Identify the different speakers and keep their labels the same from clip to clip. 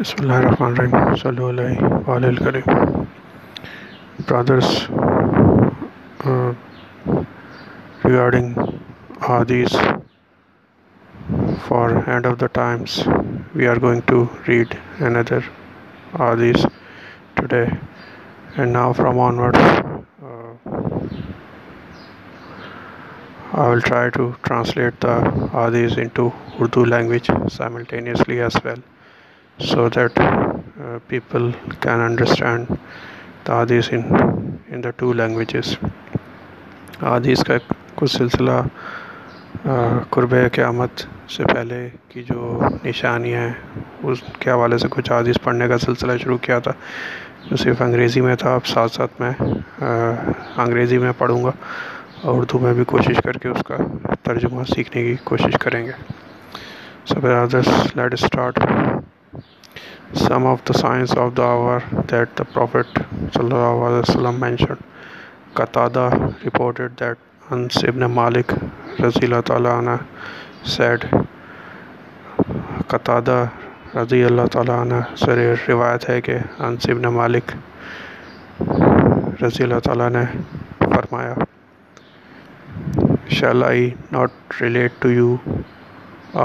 Speaker 1: بسم اللہ اللہ الرحمن الرحیم صلی وآلہ الکریم brothers regarding آدیز for end of the times we are going to read another today and now from onward try to translate the آدیز in to Urdu language simultaneously as well so that people can understand the عادیث in the two languages حادیث کا کچھ سلسلہ قرب قیامت سے پہلے کی جو نشانیاں ہیں اس کے حوالے سے کچھ عادیث پڑھنے کا سلسلہ شروع کیا تھا جو صرف انگریزی میں تھا اب ساتھ ساتھ میں انگریزی میں پڑھوں گا اردو میں بھی کوشش کر کے اس کا ترجمہ سیکھنے کی کوشش کریں گے سب سبس let's start some of the signs of the hour that the prophet صلی اللہ علیہ وسلم مینشن رپورٹیڈ دیٹ انصب said, مالک رضی اللہ تعالیٰ رضی اللہ تعالیٰ روایت ہے کہ انس ابن مالک رضی اللہ تعالیٰ نے فرمایا shall I not relate to you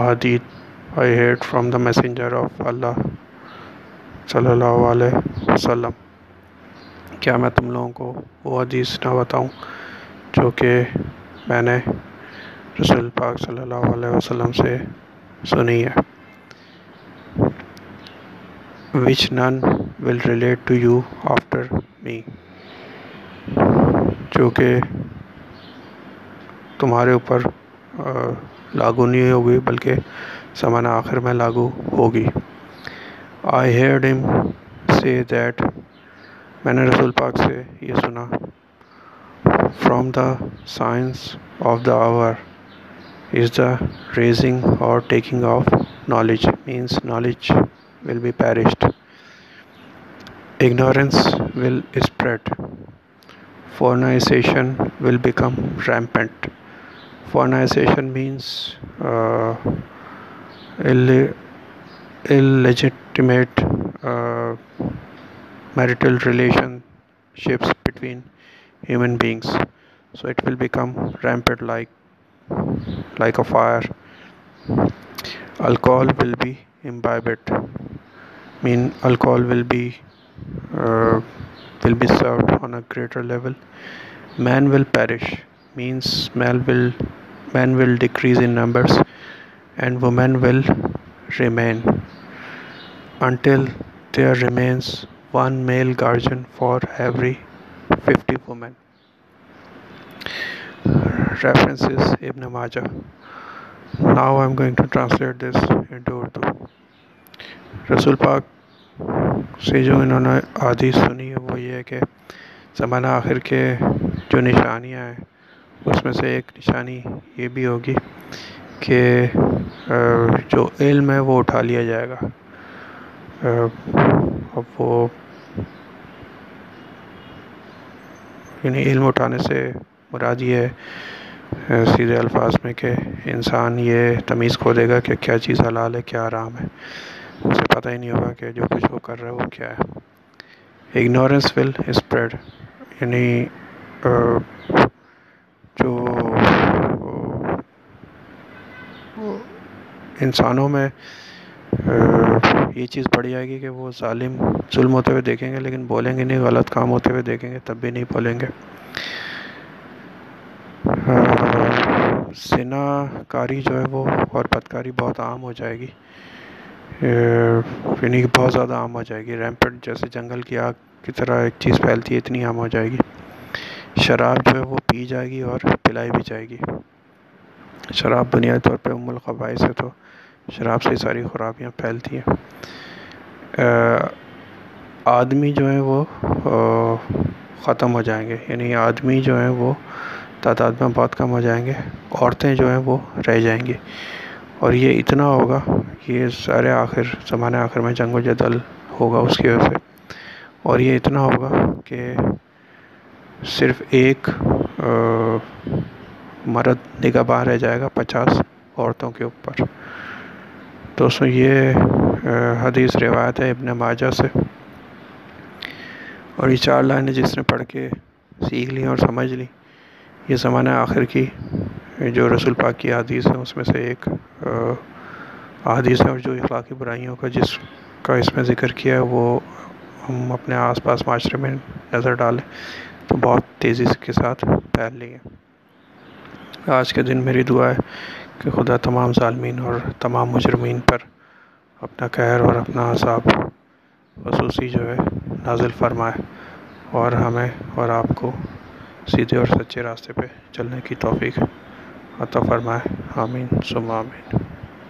Speaker 1: ادید I heard from the messenger of اللہ صلی اللہ علیہ وسلم کیا میں تم لوگوں کو وہ حدیث نہ بتاؤں جو کہ میں نے رسول پاک صلی اللہ علیہ وسلم سے سنی ہے which none will relate to you after me جو کہ تمہارے اوپر لاگو نہیں ہوگی بلکہ سما آخر میں لاگو ہوگی آئی ہیڈ ہم سے دیٹ میں نے رسول پاک سے یہ سنا from the signs of the hour is the raising or taking of knowledge means knowledge will be perished ignorance will spread fornication will become rampant fornication means illegitimate uh, marital relationships between human beings, so it will become rampant like a fire. Alcohol will be imbibed, alcohol uh, will be served on a greater level. Man will perish, man will decrease in numbers, and woman will remain. Until there remains one male guardian for every fifty women to translate Urdu رسول پاک سے جو انہوں نے عادی سنی ہے وہ یہ ہے کہ زمانہ آخر کے جو نشانیاں ہیں اس میں سے ایک نشانی یہ بھی ہوگی کہ جو علم ہے وہ اٹھا لیا جائے گا اب وہ یعنی علم اٹھانے سے مراد یہ ہے سیدھے الفاظ میں کہ انسان یہ تمیز کھو دے گا کہ کیا چیز حلال ہے کیا آرام ہے اسے پتہ ہی نہیں ہوگا کہ جو کچھ وہ کر رہا ہے وہ کیا ہے اگنورنس ول اسپریڈ یعنی جو انسانوں میں یہ چیز بڑی آئے گی کہ وہ ظالم ظلم ہوتے ہوئے دیکھیں گے لیکن بولیں گے نہیں غلط کام ہوتے ہوئے دیکھیں گے تب بھی نہیں بولیں گے سنا کاری جو ہے وہ اور پتکاری بہت عام ہو جائے گی یعنی کہ بہت زیادہ عام ہو جائے گی ریمپٹ جیسے جنگل کی آگ کی طرح ایک چیز پھیلتی ہے اتنی عام ہو جائے گی شراب جو ہے وہ پی جائے گی اور پلائی بھی جائے گی شراب بنیادی طور پہ ام القبائث ہے تو شراب سے ساری خرابیاں پھیلتی ہیں آدمی جو ہیں وہ ختم ہو جائیں گے یعنی آدمی جو ہیں وہ تعداد میں بہت کم ہو جائیں گے عورتیں جو ہیں وہ رہ جائیں گی اور یہ اتنا ہوگا یہ سارے آخر زمانے آخر میں جنگ و جدل ہوگا اس کی وجہ سے اور یہ اتنا ہوگا کہ صرف ایک مرد نگہ باہر رہ جائے گا پچاس عورتوں کے اوپر دوستوں یہ حدیث روایت ہے ابن ماجہ سے اور یہ چار لائنیں جس نے پڑھ کے سیکھ لیں اور سمجھ لیں یہ زمانہ آخر کی جو رسول پاک کی حدیث ہیں اس میں سے ایک ہے اور جو اخلاقی برائیوں کا جس کا اس میں ذکر کیا ہے وہ ہم اپنے آس پاس معاشرے میں نظر ڈالیں تو بہت تیزی کے ساتھ پھیل لیں آج کے دن میری دعا ہے کہ خدا تمام ظالمین اور تمام مجرمین پر اپنا قہر اور اپنا عذاب خصوصی جو ہے نازل فرمائے اور ہمیں اور آپ کو سیدھے اور سچے راستے پہ چلنے کی توفیق عطا فرمائے آمین سم آمین